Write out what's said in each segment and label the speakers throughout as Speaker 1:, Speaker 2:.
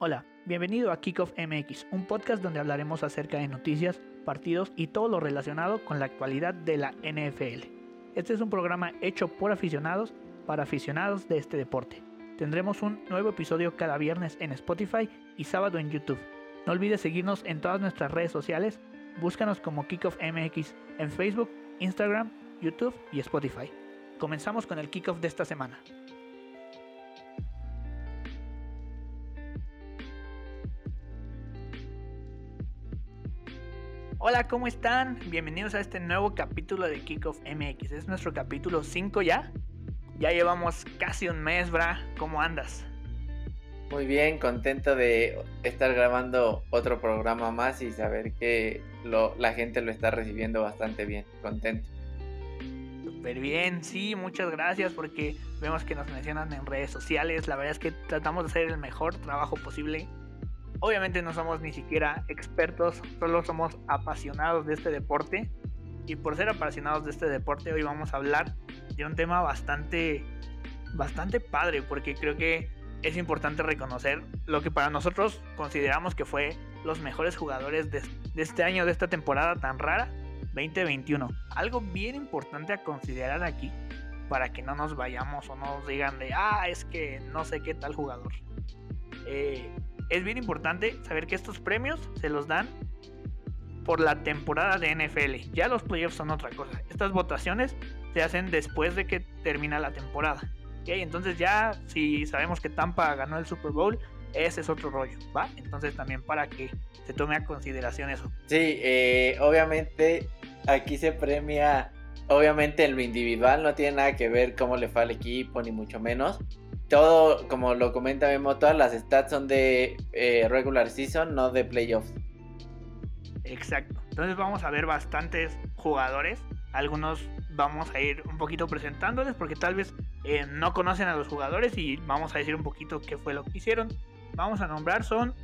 Speaker 1: Hola, bienvenido a Kickoff MX, un podcast donde hablaremos acerca de noticias, partidos y todo lo relacionado con la actualidad de la NFL. Este es un programa hecho por aficionados para aficionados de este deporte. Tendremos un nuevo episodio cada viernes en Spotify y sábado en YouTube. No olvides seguirnos en todas nuestras redes sociales. Búscanos como Kickoff MX en Facebook, Instagram, YouTube y Spotify. Comenzamos con el kickoff de esta semana. Hola, ¿cómo están? Bienvenidos a este nuevo capítulo de Kickoff MX. Es nuestro capítulo 5 ya. Ya llevamos casi un mes, Bra. ¿Cómo andas?
Speaker 2: Muy bien, contento de estar grabando otro programa más y saber que la gente lo está recibiendo bastante bien. Contento.
Speaker 1: Súper bien, sí, muchas gracias porque vemos que nos mencionan en redes sociales. La verdad es que tratamos de hacer el mejor trabajo posible Obviamente no somos ni siquiera expertos, solo somos apasionados de este deporte. Y por ser apasionados de este deporte, hoy vamos a hablar de un tema bastante, bastante padre, porque creo que es importante reconocer lo que para nosotros consideramos que fue los mejores jugadores de, de este año, de esta temporada tan rara, 2021. Algo bien importante a considerar aquí para que no nos vayamos o nos digan de, ah, es que no sé qué tal jugador. Eh, es bien importante saber que estos premios se los dan por la temporada de NFL. Ya los playoffs son otra cosa. Estas votaciones se hacen después de que termina la temporada. Entonces ya si sabemos que Tampa ganó el Super Bowl, ese es otro rollo, ¿va? Entonces también para que se tome a consideración eso.
Speaker 2: Sí, eh, obviamente aquí se premia, obviamente en lo individual no tiene nada que ver cómo le fue al equipo, ni mucho menos todo, como lo comenta Memo, todas las stats son de eh, regular season, no de playoffs.
Speaker 1: Exacto. Entonces vamos a ver bastantes jugadores. Algunos vamos a ir un poquito presentándoles porque tal vez eh, no conocen a los jugadores y vamos a decir un poquito qué fue lo que hicieron. Vamos a nombrar, son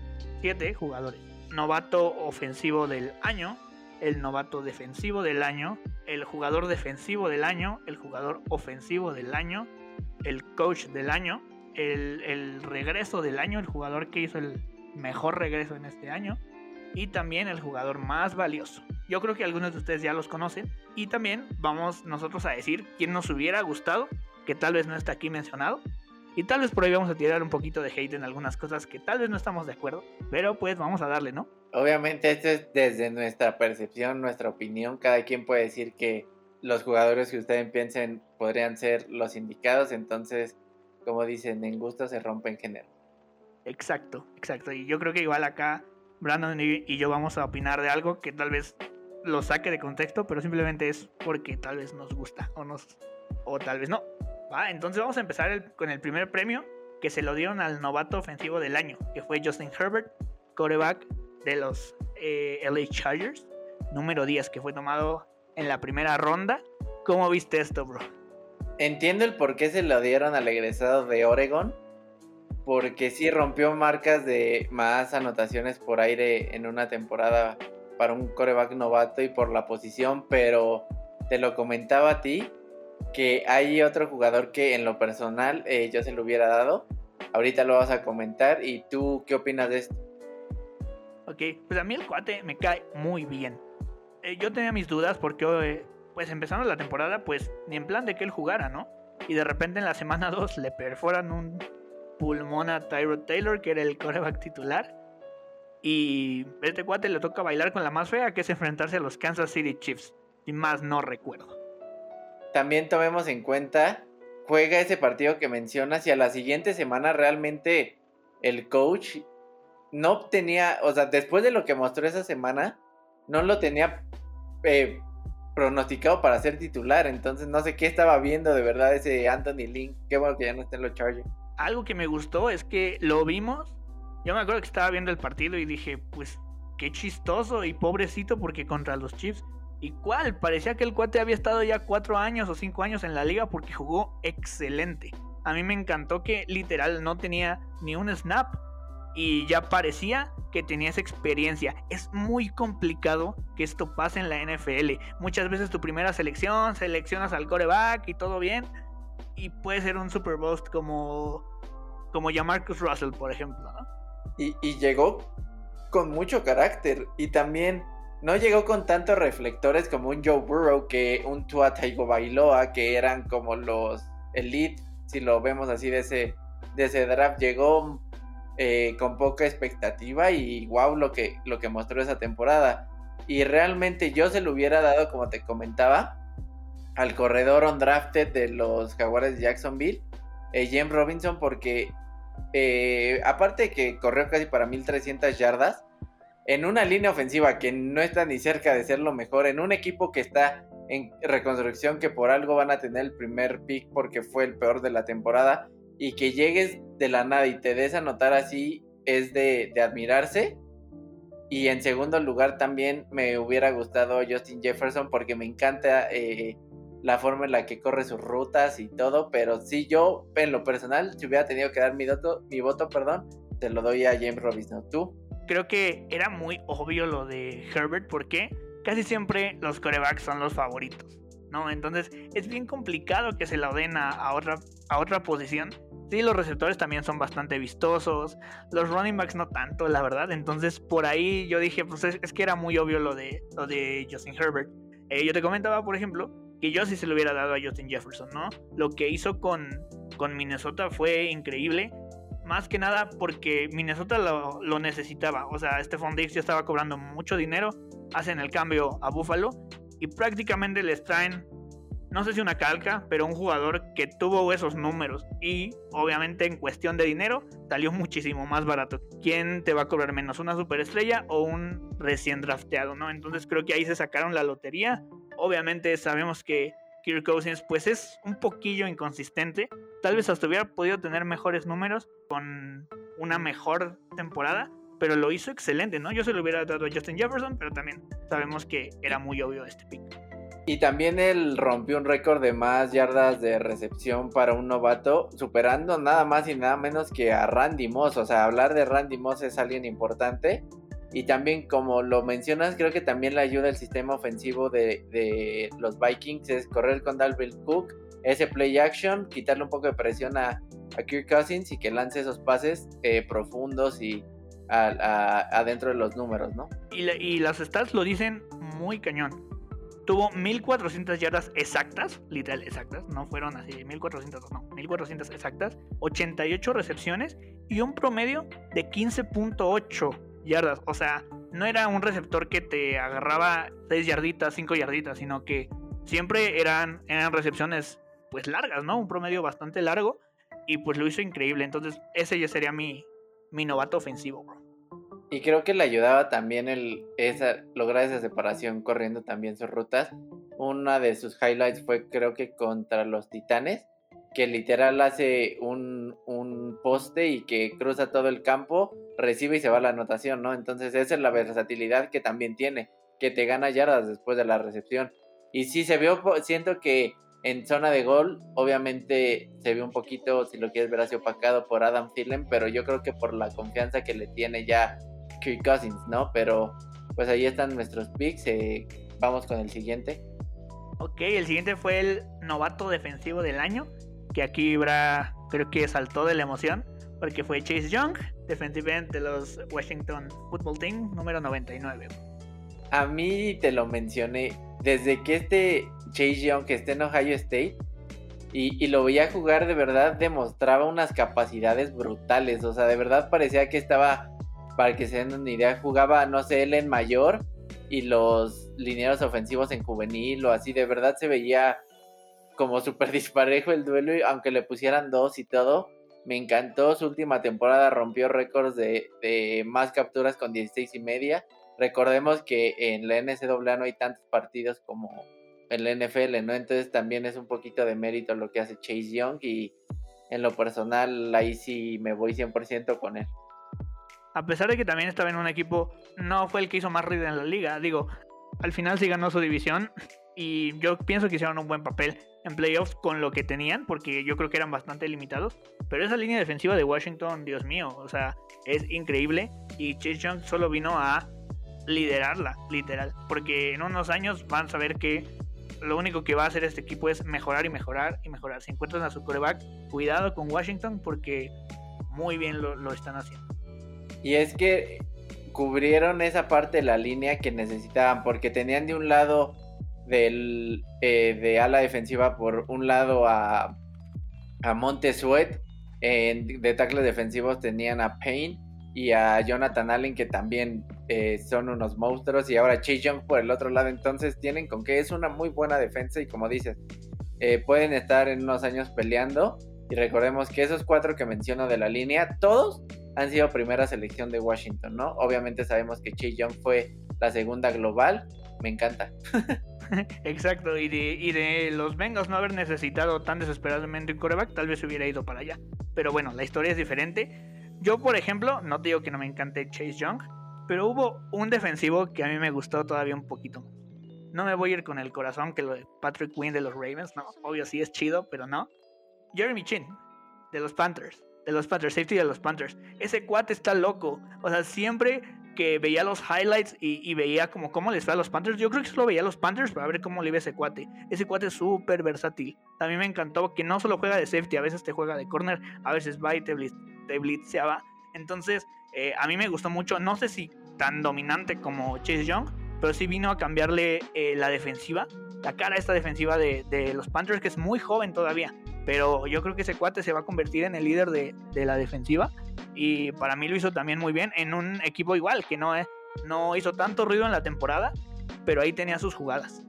Speaker 1: siete jugadores. Novato ofensivo del año, el novato defensivo del año, el jugador defensivo del año, el jugador ofensivo del año, el coach del año, el, regreso del año, el jugador que hizo el mejor regreso en este año y también el jugador más valioso. Yo creo que algunos de ustedes ya los conocen y también vamos nosotros a decir quién nos hubiera gustado, que tal vez no está aquí mencionado. Y tal vez por ahí vamos a tirar un poquito de hate en algunas cosas que tal vez no estamos de acuerdo, pero pues vamos a darle, ¿no?
Speaker 2: Obviamente esto es desde nuestra percepción, nuestra opinión, cada quien puede decir que los jugadores que ustedes piensen podrían ser los indicados, entonces, como dicen, en gusto se rompe en género.
Speaker 1: Exacto, exacto. Y yo creo que igual acá Brandon y yo vamos a opinar de algo que tal vez lo saque de contexto, pero simplemente es porque tal vez nos gusta o nos o tal vez no. ¿va? Entonces vamos a empezar con el primer premio que se lo dieron al novato ofensivo del año, que fue Justin Herbert, coreback de los eh, LA Chargers, número 10, que fue tomado en la primera ronda. ¿Cómo viste esto, bro?
Speaker 2: Entiendo el por qué se lo dieron al egresado de Oregon. Porque sí rompió marcas de más anotaciones por aire en una temporada para un coreback novato y por la posición. Pero te lo comentaba a ti que hay otro jugador que en lo personal eh, yo se lo hubiera dado. Ahorita lo vas a comentar. ¿Y tú qué opinas de esto?
Speaker 1: Ok, pues a mí el cuate me cae muy bien. Eh, yo tenía mis dudas porque, eh, pues empezando la temporada, pues ni en plan de que él jugara, ¿no? Y de repente en la semana 2 le perforan un pulmón a Tyrod Taylor, que era el coreback titular. Y este cuate le toca bailar con la más fea, que es enfrentarse a los Kansas City Chiefs. Y más no recuerdo.
Speaker 2: También tomemos en cuenta, juega ese partido que mencionas y a la siguiente semana realmente el coach no tenía, o sea, después de lo que mostró esa semana, no lo tenía eh, pronosticado para ser titular. Entonces no sé qué estaba viendo de verdad ese Anthony Link. Qué bueno que ya no está en los Chargers.
Speaker 1: Algo que me gustó es que lo vimos. Yo me acuerdo que estaba viendo el partido y dije, pues qué chistoso y pobrecito porque contra los Chiefs. ¿Y cuál? Parecía que el cuate había estado ya cuatro años o cinco años en la liga porque jugó excelente. A mí me encantó que literal no tenía ni un snap y ya parecía que tenías experiencia. Es muy complicado que esto pase en la NFL. Muchas veces tu primera selección, seleccionas al coreback y todo bien. Y puede ser un super boost como, como ya Marcus Russell, por ejemplo,
Speaker 2: Y, y llegó con mucho carácter. Y también no llegó con tantos reflectores como un Joe Burrow, que un Tua Taigo Bailoa, que eran como los elite, si lo vemos así de ese, de ese draft. Llegó eh, con poca expectativa y wow lo que, lo que mostró esa temporada. Y realmente yo se lo hubiera dado, como te comentaba, al corredor undrafted de los Jaguares de Jacksonville, eh, James Robinson, porque eh, aparte de que corrió casi para 1300 yardas, en una línea ofensiva que no está ni cerca de ser lo mejor, en un equipo que está en reconstrucción, que por algo van a tener el primer pick porque fue el peor de la temporada, y que llegues de la nada y te des a notar así, es de, admirarse. Y en segundo lugar también me hubiera gustado Justin Jefferson porque me encanta eh, la forma en la que corre sus rutas y todo, pero si yo en lo personal, si hubiera tenido que dar mi voto, mi voto, perdón, te lo doy a James Robinson. ¿Tú?
Speaker 1: Creo que era muy obvio lo de Herbert porque casi siempre los corebacks son los favoritos, ¿no? Entonces es bien complicado que se la den a, otra, a otra posición. Sí, los receptores también son bastante vistosos, los running backs no tanto, la verdad. Entonces por ahí yo dije, pues es, que era muy obvio lo de, lo de Justin Herbert. Eh, yo te comentaba, por ejemplo, que yo sí se lo hubiera dado a Justin Jefferson, ¿no? Lo que hizo con, con Minnesota fue increíble. Más que nada porque Minnesota lo, lo necesitaba. O sea, Stephon Diggs ya estaba cobrando mucho dinero hacen el cambio a Buffalo y prácticamente les traen, no sé si una calca, pero un jugador que tuvo esos números y obviamente en cuestión de dinero salió muchísimo más barato. ¿Quién te va a cobrar menos, una superestrella o un recién drafteado, no? Entonces creo que ahí se sacaron la lotería. Obviamente sabemos que Kirk Cousins pues es un poquillo inconsistente. Tal vez hasta hubiera podido tener mejores números con una mejor temporada, pero lo hizo excelente, ¿no? Yo se lo hubiera dado a Justin Jefferson, pero también sabemos que era muy obvio este pick.
Speaker 2: Y también él rompió un récord de más yardas de recepción para un novato, superando nada más y nada menos que a Randy Moss. O sea, hablar de Randy Moss es alguien importante. Y también, como lo mencionas, creo que también le ayuda el sistema ofensivo de, los Vikings, es correr con Dalvin Cook, ese play action, quitarle un poco de presión a, a Kirk Cousins y que lance esos pases eh, profundos y, adentro de los números, ¿no?
Speaker 1: Y, las stats lo dicen muy cañón. Tuvo 1400 yardas exactas, literal exactas, no fueron así 1400, no, 1400 exactas, 88 recepciones y un promedio de 15.8 yardas. O sea, no era un receptor que te agarraba 6 yarditas, 5 yarditas, sino que siempre eran, eran recepciones pues largas, ¿no? Un promedio bastante largo y pues lo hizo increíble. Entonces, ese ya sería mi, mi novato ofensivo, bro.
Speaker 2: Y creo que le ayudaba también el esa, lograr esa separación corriendo también sus rutas. Una de sus highlights fue creo que contra los Titanes, que literal hace un, un poste y que cruza todo el campo, recibe y se va la anotación, ¿no? Entonces esa es la versatilidad que también tiene, que te gana yardas después de la recepción. Y sí se vio, siento que en zona de gol, obviamente se ve un poquito, si lo quieres ver así opacado por Adam Thielen, pero yo creo que por la confianza que le tiene ya Kirk Cousins, ¿no? Pero pues ahí están nuestros picks. Eh, vamos con el siguiente.
Speaker 1: Ok, el siguiente fue el novato defensivo del año, que aquí Ibra creo que saltó de la emoción, porque fue Chase Young, defensive de los Washington Football Team, número 99.
Speaker 2: A mí te lo mencioné, desde que este Chase Young que esté en Ohio State y, lo veía jugar, de verdad demostraba unas capacidades brutales. O sea, de verdad parecía que estaba, para que se den una idea, jugaba, no sé, él en mayor y los lineros ofensivos en juvenil o así. De verdad se veía como súper disparejo el duelo, aunque le pusieran dos y todo. Me encantó su última temporada, rompió récords de, de más capturas con 16 y media. Recordemos que en la NCAA no hay tantos partidos como en la NFL, ¿no? Entonces también es un poquito de mérito lo que hace Chase Young y en lo personal ahí sí me voy 100% con él.
Speaker 1: A pesar de que también estaba en un equipo, no fue el que hizo más ruido en la liga. Digo, al final sí ganó su división y yo pienso que hicieron un buen papel en playoffs con lo que tenían, porque yo creo que eran bastante limitados. Pero esa línea defensiva de Washington, Dios mío, o sea, es increíble. Y Chase Young solo vino a liderarla, literal. Porque en unos años van a saber que lo único que va a hacer este equipo es mejorar y mejorar y mejorar. Si encuentran a su coreback, cuidado con Washington porque muy bien lo, están haciendo.
Speaker 2: Y es que cubrieron esa parte de la línea que necesitaban, porque tenían de un lado del, eh, de ala defensiva, por un lado a, a Montesuet, de tackles defensivos tenían a Payne y a Jonathan Allen, que también eh, son unos monstruos, y ahora Chase Young por el otro lado, entonces tienen con que es una muy buena defensa y como dices, eh, pueden estar en unos años peleando. Y recordemos que esos cuatro que menciono de la línea, todos han sido primera selección de Washington, ¿no? Obviamente sabemos que Chase Young fue la segunda global. Me encanta.
Speaker 1: Exacto, y de, los Bengals no haber necesitado tan desesperadamente un coreback, tal vez hubiera ido para allá. Pero bueno, la historia es diferente. Yo, por ejemplo, no digo que no me encante Chase Young, pero hubo un defensivo que a mí me gustó todavía un poquito No me voy a ir con el corazón que lo de Patrick Quinn de los Ravens, no, obvio sí es chido, pero no. Jeremy Chin, de los Panthers, de los Panthers, safety de los Panthers. Ese cuate está loco. O sea, siempre que veía los highlights y, veía como cómo les fue a los Panthers, yo creo que solo veía a los Panthers para ver cómo le iba ese cuate. Ese cuate es súper versátil. También me encantó que no solo juega de safety, a veces te juega de corner, a veces va y te, blitz, te blitzeaba. Entonces, eh, a mí me gustó mucho. No sé si tan dominante como Chase Young, pero sí vino a cambiarle eh, la defensiva, la cara esta defensiva de, los Panthers, que es muy joven todavía. Pero yo creo que ese cuate se va a convertir en el líder de, la defensiva. Y para mí lo hizo también muy bien en un equipo igual, que no, eh, no hizo tanto ruido en la temporada, pero ahí tenía sus jugadas.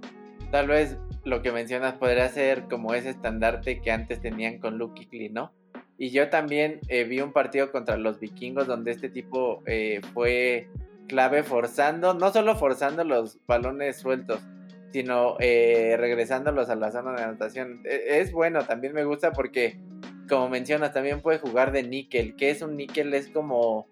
Speaker 2: Tal vez lo que mencionas podría ser como ese estandarte que antes tenían con Luke Kuechly, ¿no? Y yo también eh, vi un partido contra los vikingos donde este tipo eh, fue clave forzando, no solo forzando los balones sueltos, sino eh, regresándolos a la zona de anotación. E, es bueno, también me gusta porque, como mencionas, también puede jugar de níquel. que es un níquel? Es como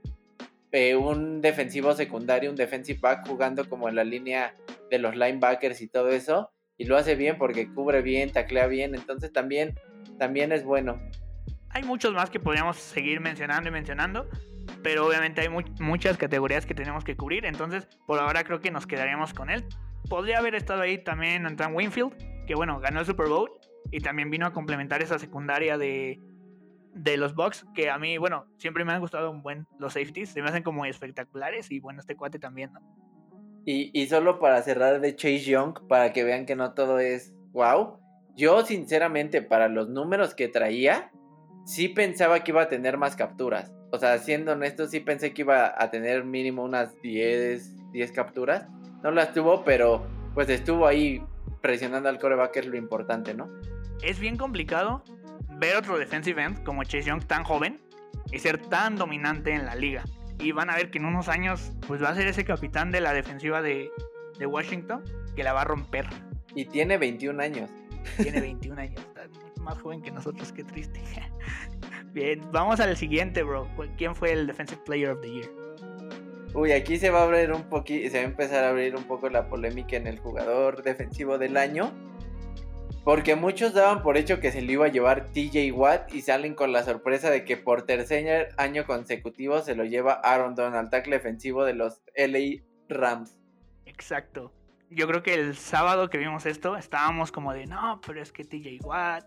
Speaker 2: un defensivo secundario, un defensive back jugando como en la línea de los linebackers y todo eso. Y lo hace bien porque cubre bien, taclea bien, entonces también, también es bueno.
Speaker 1: Hay muchos más que podríamos seguir mencionando y mencionando, pero obviamente hay muchas categorías que tenemos que cubrir, entonces por ahora creo que nos quedaríamos con él. Podría haber estado ahí también Antoine Winfield, que bueno, ganó el Super Bowl y también vino a complementar esa secundaria de, de los Bucks, que a mí, bueno, siempre me han gustado un buen los safeties, se me hacen como espectaculares y bueno, este cuate también, ¿no?
Speaker 2: Y, y solo para cerrar de Chase Young, para que vean que no todo es wow, yo sinceramente para los números que traía, sí pensaba que iba a tener más capturas. O sea, siendo honesto, sí pensé que iba a tener mínimo unas 10, 10 capturas. No las tuvo, pero pues estuvo ahí presionando al coreback, que es lo importante, ¿no?
Speaker 1: Es bien complicado ver otro defensive end como Chase Young tan joven y ser tan dominante en la liga. Y van a ver que en unos años pues va a ser ese capitán de la defensiva de, de Washington que la va a romper.
Speaker 2: Y tiene 21 años.
Speaker 1: Tiene 21 años más joven que nosotros, qué triste. Bien, vamos al siguiente, bro. ¿Quién fue el Defensive Player of the Year?
Speaker 2: Uy, aquí se va a abrir un poquito, se va a empezar a abrir un poco la polémica en el jugador defensivo del año. Porque muchos daban por hecho que se le iba a llevar TJ Watt y salen con la sorpresa de que por tercer año consecutivo se lo lleva Aaron Donald, tackle defensivo de los LA Rams.
Speaker 1: Exacto. Yo creo que el sábado que vimos esto estábamos como de, no, pero es que TJ Watt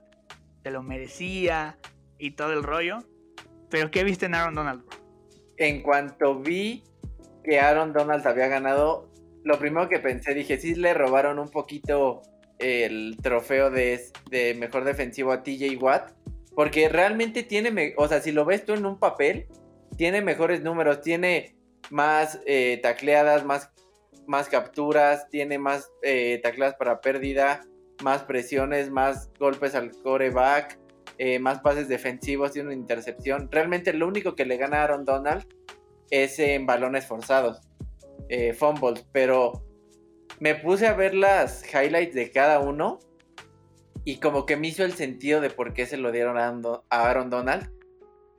Speaker 1: se lo merecía y todo el rollo. Pero ¿qué viste en Aaron Donald?
Speaker 2: En cuanto vi que Aaron Donald había ganado, lo primero que pensé, dije, sí le robaron un poquito el trofeo de, de mejor defensivo a TJ Watt. Porque realmente tiene, o sea, si lo ves tú en un papel, tiene mejores números, tiene más eh, tacleadas, más, más capturas, tiene más eh, tacleadas para pérdida, más presiones, más golpes al coreback, eh, más pases defensivos y una intercepción. Realmente lo único que le gana a Aaron Donald es en balones forzados, eh, fumbles, pero me puse a ver las highlights de cada uno y como que me hizo el sentido de por qué se lo dieron a Aaron Donald.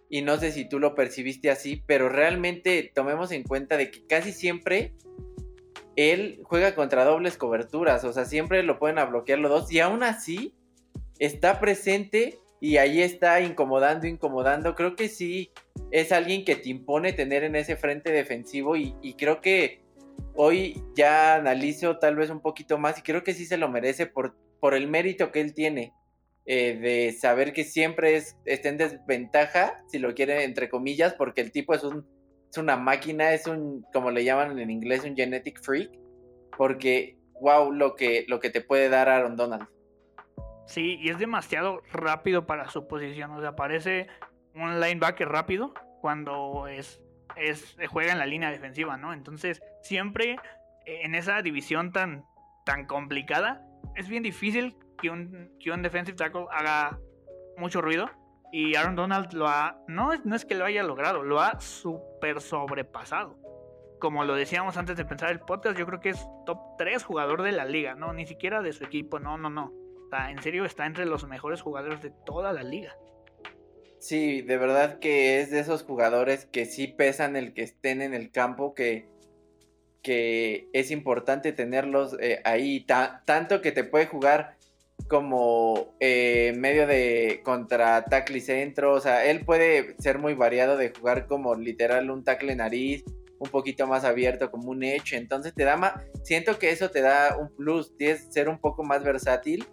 Speaker 2: Y no sé si tú lo percibiste así, pero realmente tomemos en cuenta de que casi siempre él juega contra dobles coberturas, o sea, siempre lo pueden a bloquear los dos y aún así está presente y ahí está incomodando, incomodando. Creo que sí es alguien que te impone tener en ese frente defensivo y, creo que hoy ya analizo tal vez un poquito más y creo que sí se lo merece por, por el mérito que él tiene. Eh, de saber que siempre es, está en desventaja, si lo quiere entre comillas, porque el tipo es un es una máquina, es un, como le llaman en inglés, un genetic freak, porque, wow, lo que, lo que te puede dar Aaron Donald.
Speaker 1: Sí, y es demasiado rápido para su posición, o sea, parece un linebacker rápido cuando es, es juega en la línea defensiva, ¿no? Entonces, siempre en esa división tan, tan complicada, es bien difícil que un, que un defensive tackle haga mucho ruido. Y Aaron Donald lo ha. No, no es que lo haya logrado, lo ha super sobrepasado. Como lo decíamos antes de pensar el podcast, yo creo que es top 3 jugador de la liga, ¿no? Ni siquiera de su equipo, no, no, no. en serio, está entre los mejores jugadores de toda la liga.
Speaker 2: Sí, de verdad que es de esos jugadores que sí pesan el que estén en el campo, que que es importante tenerlos eh, ahí, tanto que te puede jugar como eh, medio de contra tackle y centro, o sea, él puede ser muy variado de jugar como literal un tackle nariz, un poquito más abierto como un edge, entonces te da más, siento que eso te da un plus, tienes ser un poco más versátil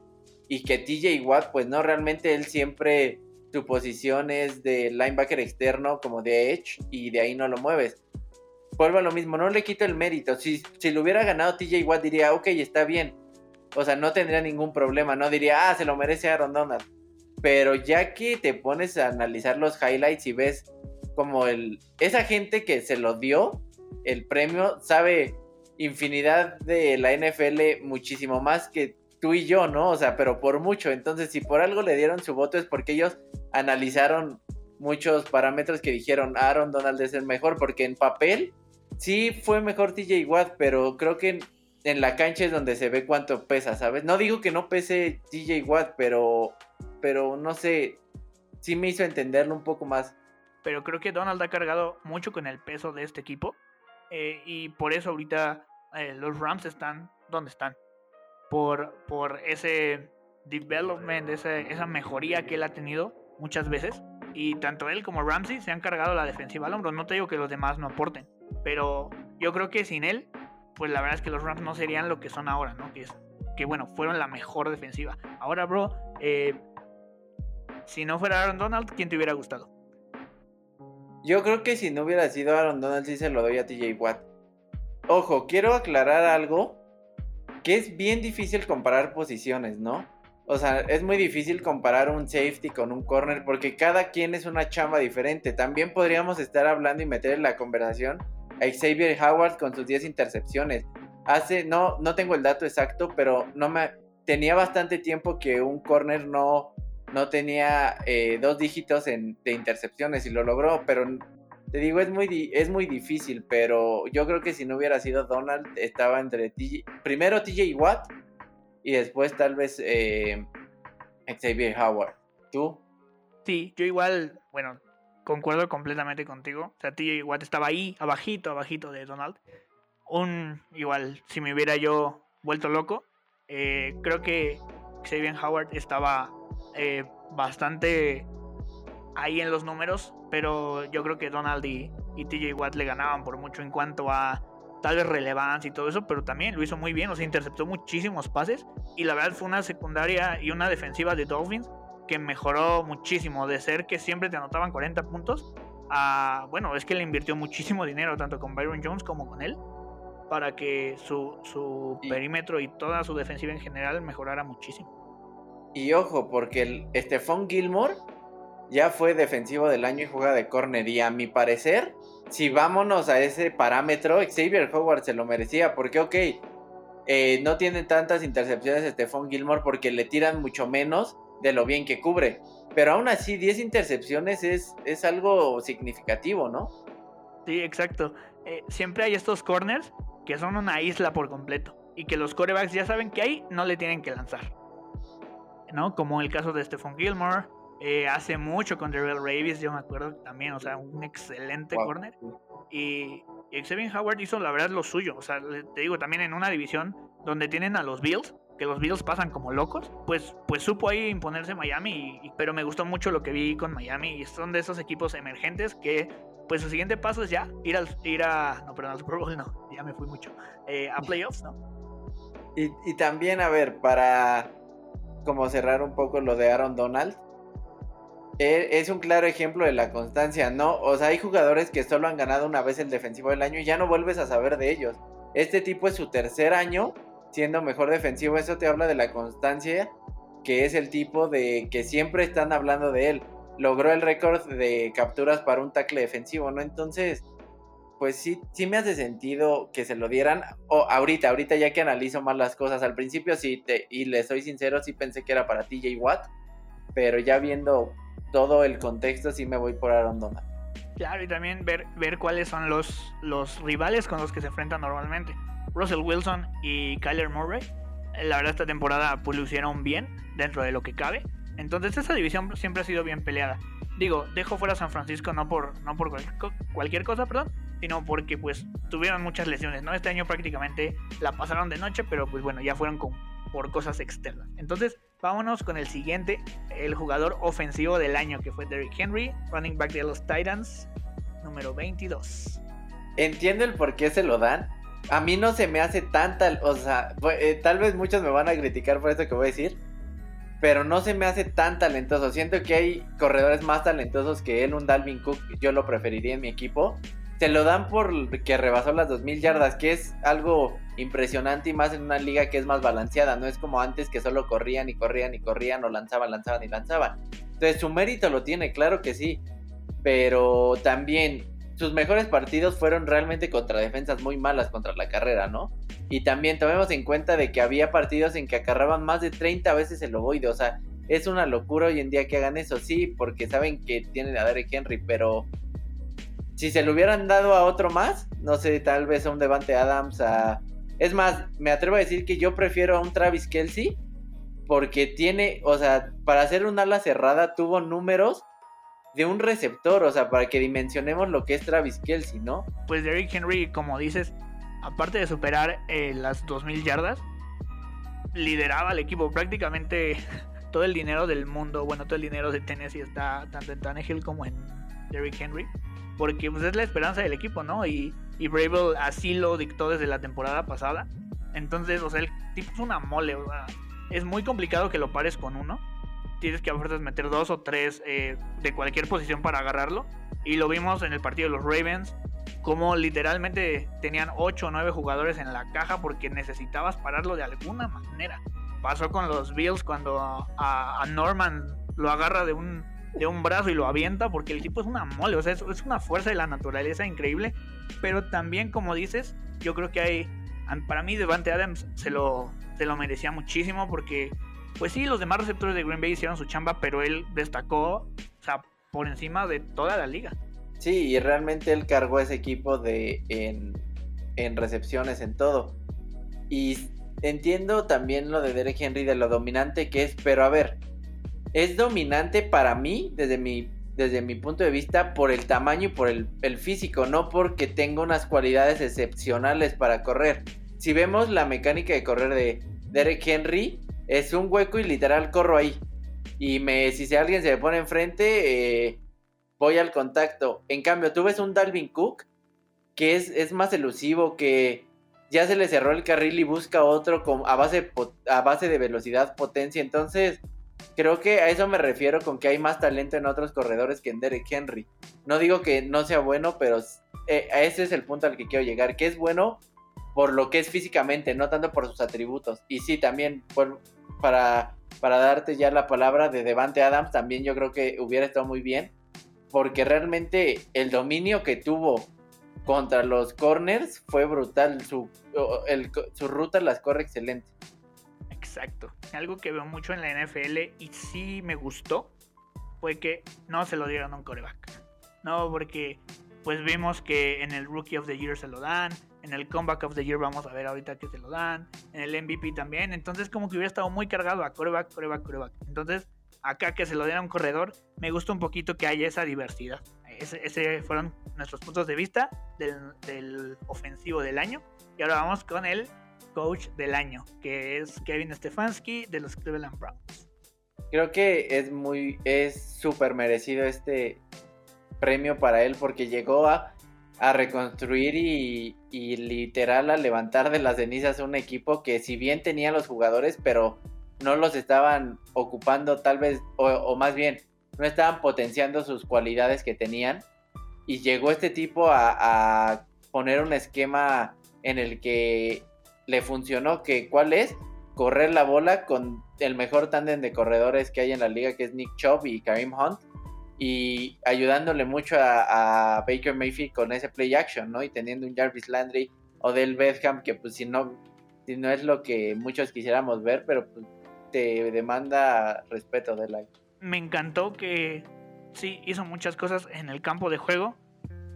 Speaker 2: y que TJ Watt, pues no, realmente él siempre, tu posición es de linebacker externo como de edge y de ahí no lo mueves vuelvo a lo mismo, no le quito el mérito. Si, si lo hubiera ganado TJ Watt, diría, ok, está bien. O sea, no tendría ningún problema, no diría, ah, se lo merece Aaron Donald. Pero ya que te pones a analizar los highlights y ves como el. Esa gente que se lo dio el premio sabe infinidad de la NFL muchísimo más que tú y yo, ¿no? O sea, pero por mucho. Entonces, si por algo le dieron su voto es porque ellos analizaron muchos parámetros que dijeron Aaron Donald es el mejor, porque en papel sí fue mejor TJ Watt, pero creo que en, la cancha es donde se ve cuánto pesa, ¿sabes? No digo que no pese TJ Watt, pero, pero no sé, sí me hizo entenderlo un poco más.
Speaker 1: Pero creo que Donald ha cargado mucho con el peso de este equipo eh, y por eso ahorita eh, los Rams están donde están. Por, por ese development, esa mejoría que él ha tenido muchas veces. Y tanto él como Ramsey se han cargado la defensiva al hombro. No te digo que los demás no aporten. Pero yo creo que sin él, pues la verdad es que los Rams no serían lo que son ahora, ¿no? Que, es, que bueno, fueron la mejor defensiva. Ahora, bro, eh, si no fuera Aaron Donald, ¿quién te hubiera gustado?
Speaker 2: Yo creo que si no hubiera sido Aaron Donald, sí se lo doy a TJ Watt. Ojo, quiero aclarar algo. Que es bien difícil comparar posiciones, ¿no? O sea, es muy difícil comparar un safety con un corner porque cada quien es una chamba diferente. También podríamos estar hablando y meter en la conversación a Xavier Howard con sus 10 intercepciones. Hace, no, no tengo el dato exacto, pero no me tenía bastante tiempo que un corner no, no tenía eh, dos dígitos en, de intercepciones y lo logró, pero te digo, es muy, es muy difícil, pero yo creo que si no hubiera sido Donald, estaba entre TJ, primero TJ Watt y después tal vez eh, Xavier Howard. ¿Tú?
Speaker 1: Sí, yo igual, bueno, concuerdo completamente contigo. O sea, TJ Watt estaba ahí, abajito, abajito de Donald. Un, igual, si me hubiera yo vuelto loco, eh, creo que Xavier Howard estaba eh, bastante ahí en los números, pero yo creo que Donald y, y TJ Watt le ganaban por mucho en cuanto a tal vez relevancia y todo eso, pero también lo hizo muy bien, o sea, interceptó muchísimos pases y la verdad fue una secundaria y una defensiva de Dolphins que mejoró muchísimo, de ser que siempre te anotaban 40 puntos a, bueno, es que le invirtió muchísimo dinero tanto con Byron Jones como con él para que su, su perímetro y toda su defensiva en general mejorara muchísimo.
Speaker 2: Y ojo, porque el Stephon Gilmore ya fue defensivo del año y juega de corner y a mi parecer si vámonos a ese parámetro, Xavier Howard se lo merecía, porque ok, eh, no tiene tantas intercepciones Stephon Gilmore porque le tiran mucho menos de lo bien que cubre. Pero aún así, 10 intercepciones es, es algo significativo, ¿no?
Speaker 1: Sí, exacto. Eh, siempre hay estos corners que son una isla por completo y que los corebacks ya saben que ahí no le tienen que lanzar. ¿No? Como el caso de Stephon Gilmore, eh, hace mucho con Darrell Ravis, yo me acuerdo también, o sea, un excelente corner. Y, Xavier Howard hizo la verdad lo suyo. O sea, te digo, también en una división donde tienen a los Bills, que los Bills pasan como locos, pues, pues supo ahí imponerse Miami. pero me gustó mucho lo que vi con Miami. Y son de esos equipos emergentes que, pues su siguiente paso es ya ir, al, ir a. No, perdón, al Super Bowl no, ya me fui mucho. Eh, a playoffs, ¿no?
Speaker 2: Y, y también, a ver, para como cerrar un poco lo de Aaron Donald es un claro ejemplo de la constancia, ¿no? O sea, hay jugadores que solo han ganado una vez el defensivo del año y ya no vuelves a saber de ellos. Este tipo es su tercer año siendo mejor defensivo, eso te habla de la constancia, que es el tipo de que siempre están hablando de él. Logró el récord de capturas para un tackle defensivo, ¿no? Entonces, pues sí, sí me hace sentido que se lo dieran. O ahorita, ahorita ya que analizo más las cosas. Al principio sí, te, y le soy sincero, sí pensé que era para TJ Watt. Pero ya viendo todo el contexto, sí me voy por Aaron Donald.
Speaker 1: Claro, y también ver, ver cuáles son los, los rivales con los que se enfrentan normalmente. Russell Wilson y Kyler Murray. La verdad, esta temporada pues lo bien dentro de lo que cabe. Entonces, esa división siempre ha sido bien peleada. Digo, dejo fuera a San Francisco no por, no por cualquier cosa, perdón, sino porque pues tuvieron muchas lesiones, ¿no? Este año prácticamente la pasaron de noche, pero pues bueno, ya fueron con, por cosas externas. Entonces, vámonos con el siguiente, el jugador ofensivo del año, que fue Derrick Henry, running back de los Titans, número 22.
Speaker 2: Entiendo el por qué se lo dan. A mí no se me hace tanta, o sea, eh, tal vez muchos me van a criticar por esto que voy a decir, pero no se me hace tan talentoso. Siento que hay corredores más talentosos que él, un Dalvin Cook, yo lo preferiría en mi equipo, se lo dan por que rebasó las 2000 yardas, que es algo impresionante y más en una liga que es más balanceada, no es como antes que solo corrían y corrían y corrían o lanzaban, lanzaban y lanzaban. Entonces su mérito lo tiene, claro que sí, pero también sus mejores partidos fueron realmente contra defensas muy malas contra la carrera, ¿no? Y también tomemos en cuenta de que había partidos en que acarraban más de 30 veces el ovoide, o sea, es una locura hoy en día que hagan eso, sí, porque saben que tienen a Derek Henry, pero si se lo hubieran dado a otro más, no sé, tal vez a un Devante Adams, a... Es más, me atrevo a decir que yo prefiero a un Travis Kelsey, porque tiene, o sea, para hacer un ala cerrada tuvo números de un receptor, o sea, para que dimensionemos lo que es Travis Kelsey, ¿no?
Speaker 1: Pues Derrick Henry, como dices, aparte de superar eh, las 2.000 yardas, lideraba al equipo prácticamente todo el dinero del mundo, bueno, todo el dinero de Tennessee está tanto en Tannehill como en Derrick Henry porque pues, es la esperanza del equipo, ¿no? Y, y Bravel así lo dictó desde la temporada pasada. Entonces, o sea, el tipo es una mole, o es muy complicado que lo pares con uno. Tienes que a veces meter dos o tres eh, de cualquier posición para agarrarlo. Y lo vimos en el partido de los Ravens, como literalmente tenían 8 o 9 jugadores en la caja porque necesitabas pararlo de alguna manera. Pasó con los Bills cuando a Norman lo agarra de un de un brazo y lo avienta porque el tipo es una mole, o sea, es, es una fuerza de la naturaleza increíble, pero también como dices, yo creo que hay, para mí Devante Adams se lo, se lo merecía muchísimo porque, pues sí, los demás receptores de Green Bay hicieron su chamba, pero él destacó, o sea, por encima de toda la liga.
Speaker 2: Sí, y realmente él cargó ese equipo de en, en recepciones, en todo. Y entiendo también lo de Derek Henry, de lo dominante que es, pero a ver, es dominante para mí, desde mi, desde mi punto de vista, por el tamaño y por el, físico, no porque tenga unas cualidades excepcionales para correr. Si vemos la mecánica de correr de Derek Henry, es un hueco y literal corro ahí. Y me, si alguien se me pone enfrente, eh, voy al contacto. En cambio, tú ves un Dalvin Cook que es, es, más elusivo, que ya se le cerró el carril y busca otro con, a, base, a base de velocidad, potencia. Entonces, Creo que a eso me refiero con que hay más talento en otros corredores que en Derek Henry. No digo que no sea bueno, pero eh, ese es el punto al que quiero llegar, que es bueno por lo que es físicamente, no tanto por sus atributos. Y sí, también para, para darte ya la palabra de Devante Adams, también yo creo que hubiera estado muy bien, porque realmente el dominio que tuvo contra los corners fue brutal. Su, su ruta las corre excelente.
Speaker 1: Exacto. Algo que veo mucho en la NFL y sí me gustó fue que no se lo dieron a un coreback. No, porque pues vimos que en el Rookie of the Year se lo dan, en el Comeback of the Year vamos a ver ahorita que se lo dan, en el MVP también, entonces como que hubiera estado muy cargado a coreback, coreback, coreback. Entonces, acá que se lo diera a un corredor, me gusta un poquito que haya esa diversidad. Ese, fueron nuestros puntos de vista del, del ofensivo del año. Y ahora vamos con el coach del año, que es Kevin Stefanski de los Cleveland Browns.
Speaker 2: Creo que es muy, es súper merecido este premio para él porque llegó a, reconstruir y, literal a levantar de las cenizas un equipo que si bien tenía los jugadores, pero no los estaban ocupando tal vez, o, más bien, no estaban potenciando sus cualidades que tenían. Y llegó este tipo a, a poner un esquema en el que le funcionó, que cuál es correr la bola con el mejor tándem de corredores que hay en la liga, que es Nick Chubb y Karim Hunt, y ayudándole mucho a, Baker Mayfield con ese play action, ¿no? Y teniendo un Jarvis Landry o del Betham, que pues si no, si no es lo que muchos quisiéramos ver, pero pues te demanda respeto de la...
Speaker 1: Me encantó que sí hizo muchas cosas en el campo de juego,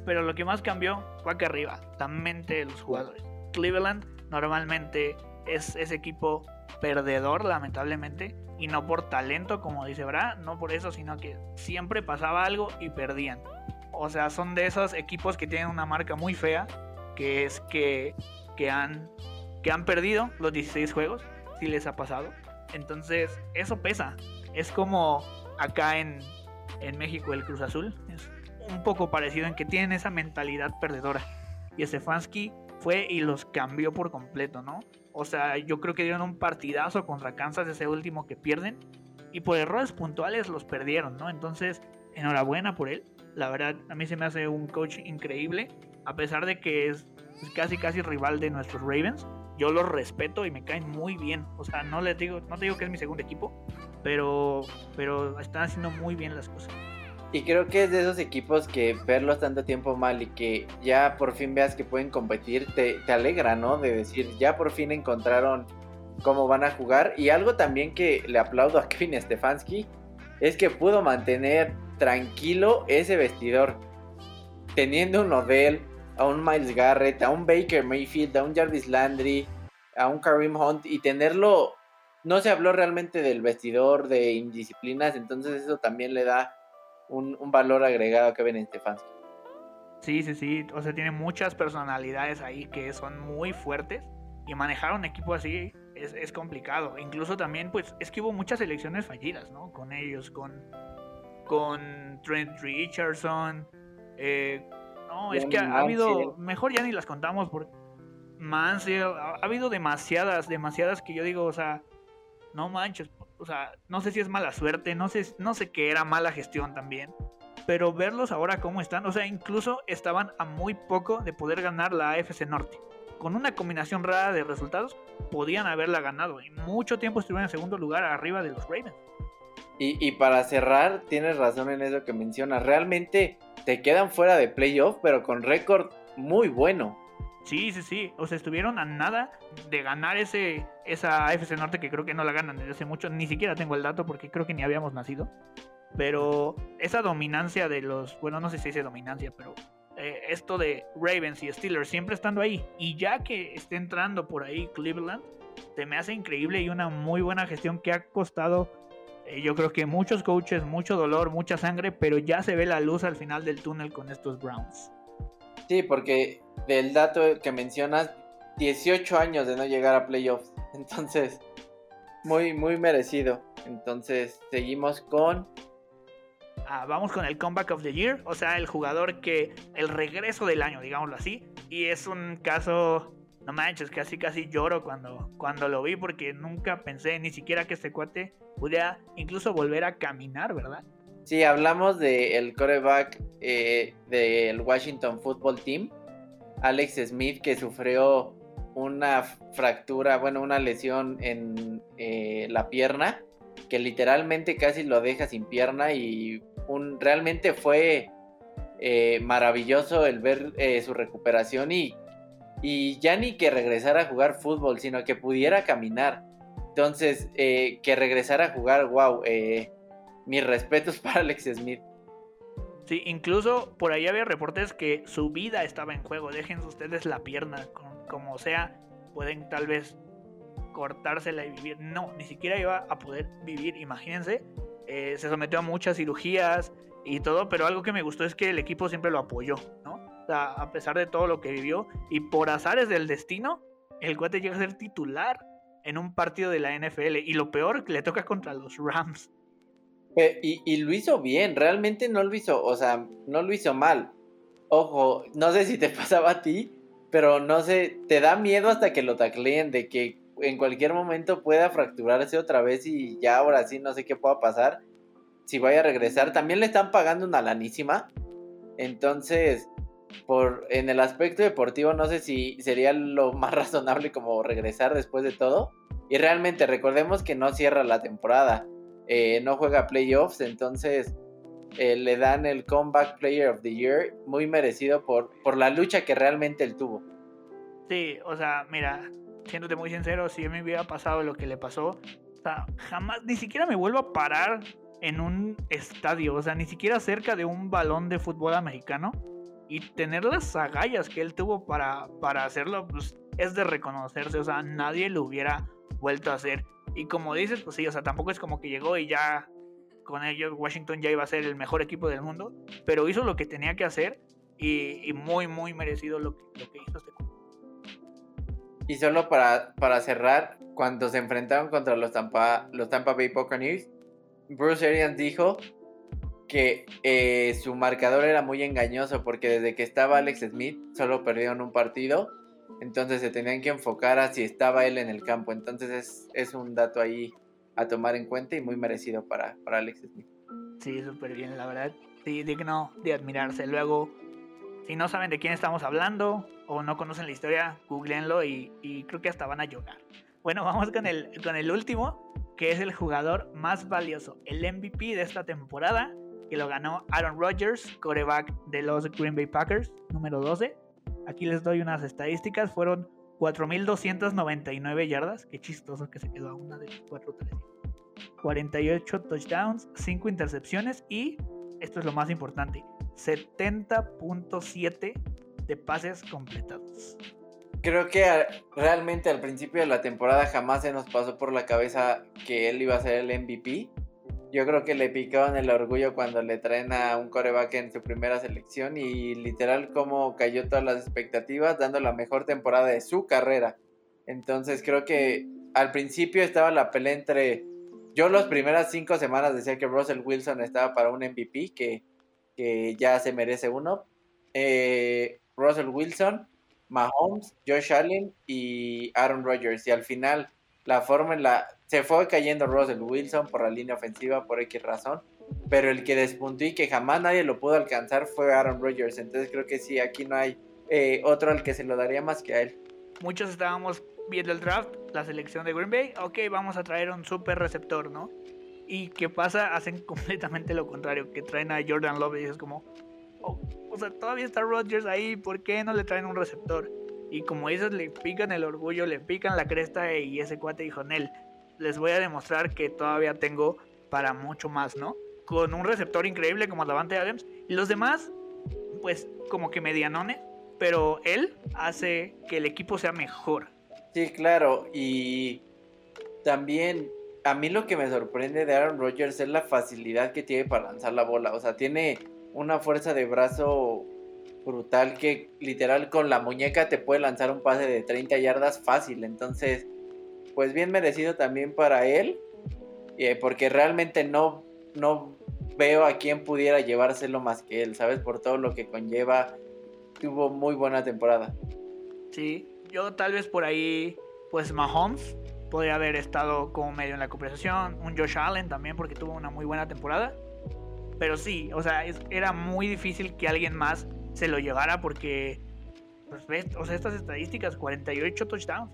Speaker 1: pero lo que más cambió fue acá arriba, la mente de los jugadores. Cleveland normalmente es ese equipo perdedor, lamentablemente, y no por talento, como dice Bra, no por eso, sino que siempre pasaba algo y perdían. O sea, son de esos equipos que tienen una marca muy fea, que es que, que, han, que han perdido los 16 juegos, si les ha pasado. Entonces, eso pesa. Es como acá en, en México el Cruz Azul. Es un poco parecido en que tienen esa mentalidad perdedora. Y Stefanski fue y los cambió por completo, ¿no? O sea, yo creo que dieron un partidazo contra Kansas ese último que pierden. Y por errores puntuales los perdieron, ¿no? Entonces, enhorabuena por él. La verdad, a mí se me hace un coach increíble. A pesar de que es casi casi rival de nuestros Ravens. Yo los respeto y me caen muy bien. O sea, no les digo, no te digo que es mi segundo equipo. Pero, pero están haciendo muy bien las cosas.
Speaker 2: Y creo que es de esos equipos que verlos tanto tiempo mal y que ya por fin veas que pueden competir, te, alegra, ¿no? De decir, ya por fin encontraron cómo van a jugar. Y algo también que le aplaudo a Kevin Stefanski es que pudo mantener tranquilo ese vestidor. Teniendo un Odell, a un Miles Garrett, a un Baker Mayfield, a un Jarvis Landry, a un Kareem Hunt y tenerlo. No se habló realmente del vestidor, de indisciplinas, entonces eso también le da un, valor agregado a Kevin Stefanski.
Speaker 1: Sí, sí, sí. O sea, tiene muchas personalidades ahí que son muy fuertes. Y manejar un equipo así es, complicado. Incluso también, pues, es que hubo muchas elecciones fallidas, ¿no? Con ellos, con, con Trent Richardson. Eh, no, es que ha, habido. Mejor ya ni las contamos por Mansell. Ha, ha habido demasiadas, demasiadas que yo digo, o sea, no manches, o sea, no sé si es mala suerte, no sé, no sé qué era mala gestión también. Pero verlos ahora cómo están, o sea, incluso estaban a muy poco de poder ganar la AFC Norte. Con una combinación rara de resultados, podían haberla ganado. Y mucho tiempo estuvieron en segundo lugar arriba de los Ravens.
Speaker 2: Y, y para cerrar, tienes razón en eso que mencionas. Realmente te quedan fuera de playoff, pero con récord muy bueno.
Speaker 1: Sí, sí, sí. O sea, estuvieron a nada de ganar ese, esa AFC Norte que creo que no la ganan desde hace mucho. Ni siquiera tengo el dato porque creo que ni habíamos nacido. Pero esa dominancia de los. Bueno, no sé si dice dominancia, pero eh, esto de Ravens y Steelers siempre estando ahí. Y ya que esté entrando por ahí Cleveland, se me hace increíble y una muy buena gestión que ha costado. Eh, yo creo que muchos coaches, mucho dolor, mucha sangre, pero ya se ve la luz al final del túnel con estos Browns.
Speaker 2: Sí, porque del dato que mencionas, 18 años de no llegar a playoffs. Entonces, muy, muy merecido. Entonces, seguimos con...
Speaker 1: Ah, vamos con el Comeback of the Year, o sea, el jugador que, el regreso del año, digámoslo así. Y es un caso, no manches, casi casi lloro cuando, cuando lo vi porque nunca pensé ni siquiera que este cuate pudiera incluso volver a caminar, ¿verdad?
Speaker 2: Sí, hablamos del coreback eh, del Washington Football Team, Alex Smith, que sufrió una fractura, bueno, una lesión en eh, la pierna, que literalmente casi lo deja sin pierna y realmente fue eh, maravilloso el ver su recuperación y, y ya ni que regresara a jugar fútbol, sino que pudiera caminar. Entonces, que regresara a jugar, wow, mis respetos para Alex Smith.
Speaker 1: Sí, incluso por ahí había reportes que su vida estaba en juego. Dejen ustedes la pierna, como sea, pueden tal vez cortársela y vivir. No, ni siquiera iba a poder vivir, imagínense. Eh, se sometió a muchas cirugías y todo, pero algo que me gustó es que el equipo siempre lo apoyó, ¿no? O sea, a pesar de todo lo que vivió y por azares del destino, el cuate llega a ser titular en un partido de la NFL y lo peor, le toca contra los Rams.
Speaker 2: Y, lo hizo bien, realmente no lo hizo, o sea, no lo hizo mal. Ojo, no sé si te pasaba a ti, pero no sé, te da miedo hasta que lo tacleen, de que en cualquier momento pueda fracturarse otra vez y ya ahora sí no sé qué pueda pasar. si vaya a regresar. También le están pagando una lanísima. Entonces, por en el aspecto deportivo, no sé si sería lo más razonable como regresar después de todo. Y realmente recordemos que no cierra la temporada. Eh, no juega playoffs, entonces eh, le dan el Comeback Player of the Year, muy merecido por, por la lucha que realmente él tuvo.
Speaker 1: Sí, o sea, mira, siéndote muy sincero, si me hubiera pasado lo que le pasó, o sea, jamás, ni siquiera me vuelvo a parar en un estadio, o sea, ni siquiera cerca de un balón de fútbol americano. Y tener las agallas que él tuvo para, para hacerlo, pues es de reconocerse, o sea, nadie lo hubiera vuelto a hacer. Y como dices, pues sí, o sea, tampoco es como que llegó y ya con ellos Washington ya iba a ser el mejor equipo del mundo, pero hizo lo que tenía que hacer y, muy, muy merecido lo que, hizo este
Speaker 2: Y solo para, para cerrar, cuando se enfrentaron contra los Tampa, los Tampa Bay Buccaneers, Bruce Arians dijo que eh, su marcador era muy engañoso porque desde que estaba Alex Smith solo perdieron un partido entonces se tenían que enfocar a si estaba él en el campo. Entonces es, un dato ahí a tomar en cuenta y muy merecido para, para Alex Smith.
Speaker 1: Sí, súper bien, la verdad. Sí, digno de admirarse. Luego, si no saben de quién estamos hablando o no conocen la historia, googleenlo y, y creo que hasta van a llorar. Bueno, vamos con el, con el último, que es el jugador más valioso, el MVP de esta temporada, que lo ganó Aaron Rodgers, coreback de los Green Bay Packers, número 12 Aquí les doy unas estadísticas. Fueron 4.299 yardas. Qué chistoso que se quedó a una de las 48 touchdowns, 5 intercepciones y, esto es lo más importante, 70.7 de pases completados.
Speaker 2: Creo que realmente al principio de la temporada jamás se nos pasó por la cabeza que él iba a ser el MVP yo creo que le picaban el orgullo cuando le traen a un coreback en su primera selección y literal como cayó todas las expectativas dando la mejor temporada de su carrera. Entonces creo que al principio estaba la pelea entre... Yo las primeras cinco semanas decía que Russell Wilson estaba para un MVP, que, ya se merece uno. Eh, Russell Wilson, Mahomes, Josh Allen y Aaron Rodgers. Y al final la forma en la... Se fue cayendo Russell Wilson por la línea ofensiva por X razón, pero el que despuntó y que jamás nadie lo pudo alcanzar fue Aaron Rodgers. Entonces creo que sí, aquí no hay eh, otro al que se lo daría más que a él.
Speaker 1: Muchos estábamos viendo el draft, la selección de Green Bay, ok, vamos a traer un super receptor, ¿no? Y qué pasa, hacen completamente lo contrario, que traen a Jordan Love y es como, oh, o sea, todavía está Rodgers ahí, ¿por qué no le traen un receptor? Y como dices, le pican el orgullo, le pican la cresta y ese cuate dijo, Nel, les voy a demostrar que todavía tengo para mucho más, ¿no? Con un receptor increíble como Davante Adams. Y los demás, pues como que medianones, pero él hace que el equipo sea mejor.
Speaker 2: Sí, claro, y también a mí lo que me sorprende de Aaron Rodgers es la facilidad que tiene para lanzar la bola. O sea, tiene una fuerza de brazo brutal que literal con la muñeca te puede lanzar un pase de 30 yardas fácil. Entonces, pues bien merecido también para él. Eh, porque realmente no, no veo a quién pudiera llevárselo más que él, ¿sabes? Por todo lo que conlleva. Tuvo muy buena temporada.
Speaker 1: Sí, yo tal vez por ahí, pues Mahomes podría haber estado como medio en la conversación. Un Josh Allen también porque tuvo una muy buena temporada. Pero sí, o sea, era muy difícil que alguien más se lo llevara porque, pues ves, o sea, estas estadísticas, 48 touchdowns,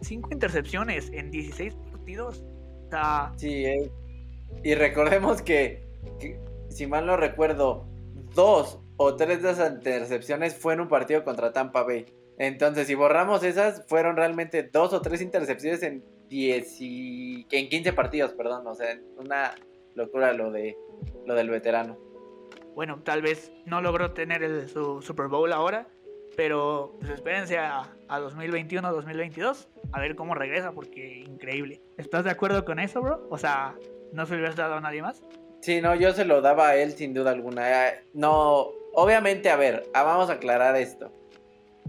Speaker 1: 5 intercepciones en 16 partidos.
Speaker 2: Sí, eh. y recordemos que, si mal no recuerdo, dos o tres de esas intercepciones fue en un partido contra Tampa Bay. Entonces, si borramos esas, fueron realmente dos o tres intercepciones en 10 y... en 15 partidos, perdón. O sea, una locura lo de lo del veterano
Speaker 1: bueno, tal vez no logró tener el, su Super Bowl ahora, pero pues espérense a, a 2021, 2022, a ver cómo regresa, porque increíble. ¿Estás de acuerdo con eso, bro? O sea, ¿no se lo hubieras dado a nadie más?
Speaker 2: Sí, no, yo se lo daba a él sin duda alguna. Eh, no, obviamente, a ver, ah, vamos a aclarar esto.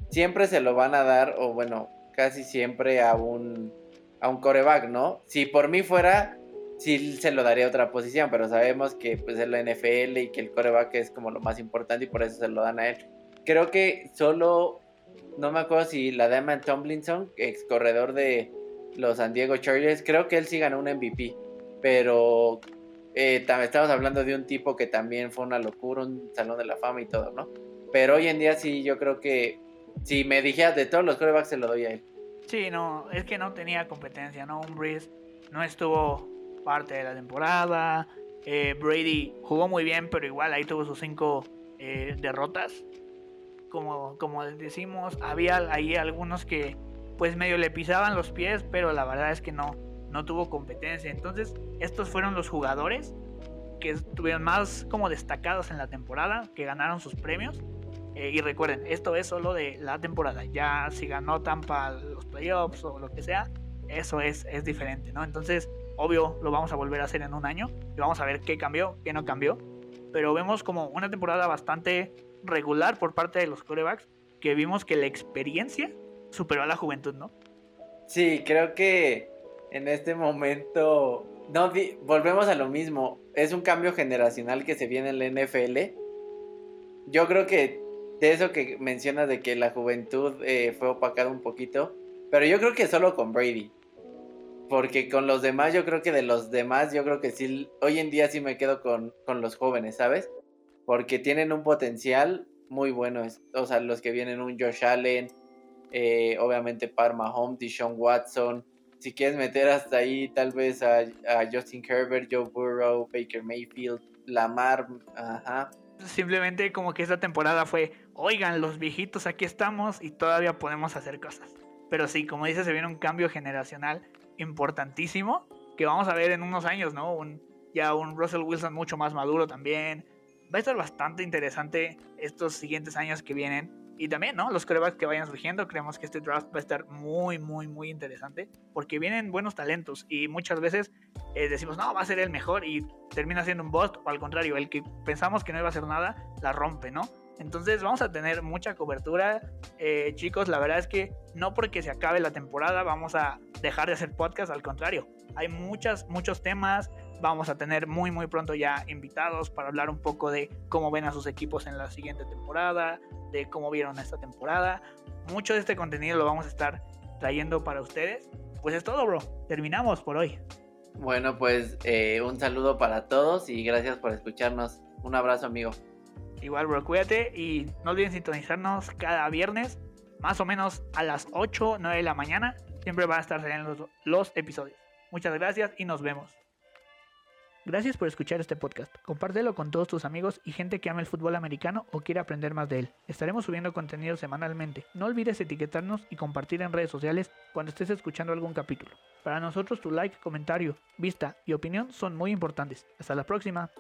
Speaker 2: Siempre se lo van a dar, o bueno, casi siempre a un, a un coreback, ¿no? Si por mí fuera, sí se lo daría a otra posición, pero sabemos que pues es la NFL y que el coreback es como lo más importante y por eso se lo dan a él. Creo que solo, no me acuerdo si la Damon Tomlinson, ex corredor de los San Diego Chargers, creo que él sí ganó un MVP, pero eh, estamos hablando de un tipo que también fue una locura, un salón de la fama y todo, ¿no? Pero hoy en día sí, yo creo que si me dijeras de todos los corebacks, se lo doy a él.
Speaker 1: Sí, no, es que no tenía competencia, ¿no? Un Breeze no estuvo parte de la temporada. Eh, Brady jugó muy bien, pero igual ahí tuvo sus cinco eh, derrotas. Como, como decimos, había ahí algunos que pues medio le pisaban los pies, pero la verdad es que no, no tuvo competencia. Entonces, estos fueron los jugadores que estuvieron más como destacados en la temporada, que ganaron sus premios. Eh, y recuerden, esto es solo de la temporada. Ya si ganó Tampa los playoffs o lo que sea, eso es, es diferente, ¿no? Entonces, obvio, lo vamos a volver a hacer en un año y vamos a ver qué cambió, qué no cambió. Pero vemos como una temporada bastante regular por parte de los corebacks, que vimos que la experiencia superó a la juventud, ¿no?
Speaker 2: Sí, creo que en este momento no volvemos a lo mismo. Es un cambio generacional que se viene en la NFL. Yo creo que de eso que mencionas de que la juventud eh, fue opacada un poquito, pero yo creo que solo con Brady. Porque con los demás, yo creo que de los demás, yo creo que sí, hoy en día sí me quedo con, con los jóvenes, ¿sabes? Porque tienen un potencial muy bueno. O sea, los que vienen, un Josh Allen, eh, obviamente Parma Home, Deshaun Watson. Si quieres meter hasta ahí, tal vez a, a Justin Herbert, Joe Burrow, Baker Mayfield, Lamar, ajá.
Speaker 1: Simplemente como que esta temporada fue, oigan, los viejitos aquí estamos y todavía podemos hacer cosas. Pero sí, como dice, se viene un cambio generacional importantísimo que vamos a ver en unos años, ¿no? Un, ya un Russell Wilson mucho más maduro también. Va a estar bastante interesante estos siguientes años que vienen. Y también, ¿no? Los corebacks que vayan surgiendo, creemos que este draft va a estar muy, muy, muy interesante. Porque vienen buenos talentos. Y muchas veces eh, decimos, no, va a ser el mejor. Y termina siendo un bust. O al contrario, el que pensamos que no iba a hacer nada, la rompe, ¿no? Entonces vamos a tener mucha cobertura. Eh, chicos, la verdad es que no porque se acabe la temporada vamos a dejar de hacer podcast, al contrario. Hay muchas, muchos temas. Vamos a tener muy, muy pronto ya invitados para hablar un poco de cómo ven a sus equipos en la siguiente temporada, de cómo vieron esta temporada. Mucho de este contenido lo vamos a estar trayendo para ustedes. Pues es todo, bro. Terminamos por hoy.
Speaker 2: Bueno, pues eh, un saludo para todos y gracias por escucharnos. Un abrazo, amigo.
Speaker 1: Igual, bro, cuídate y no olviden sintonizarnos cada viernes, más o menos a las 8, 9 de la mañana. Siempre van a estar saliendo los, episodios. Muchas gracias y nos vemos. Gracias por escuchar este podcast. Compártelo con todos tus amigos y gente que ama el fútbol americano o quiere aprender más de él. Estaremos subiendo contenido semanalmente. No olvides etiquetarnos y compartir en redes sociales cuando estés escuchando algún capítulo. Para nosotros tu like, comentario, vista y opinión son muy importantes. Hasta la próxima.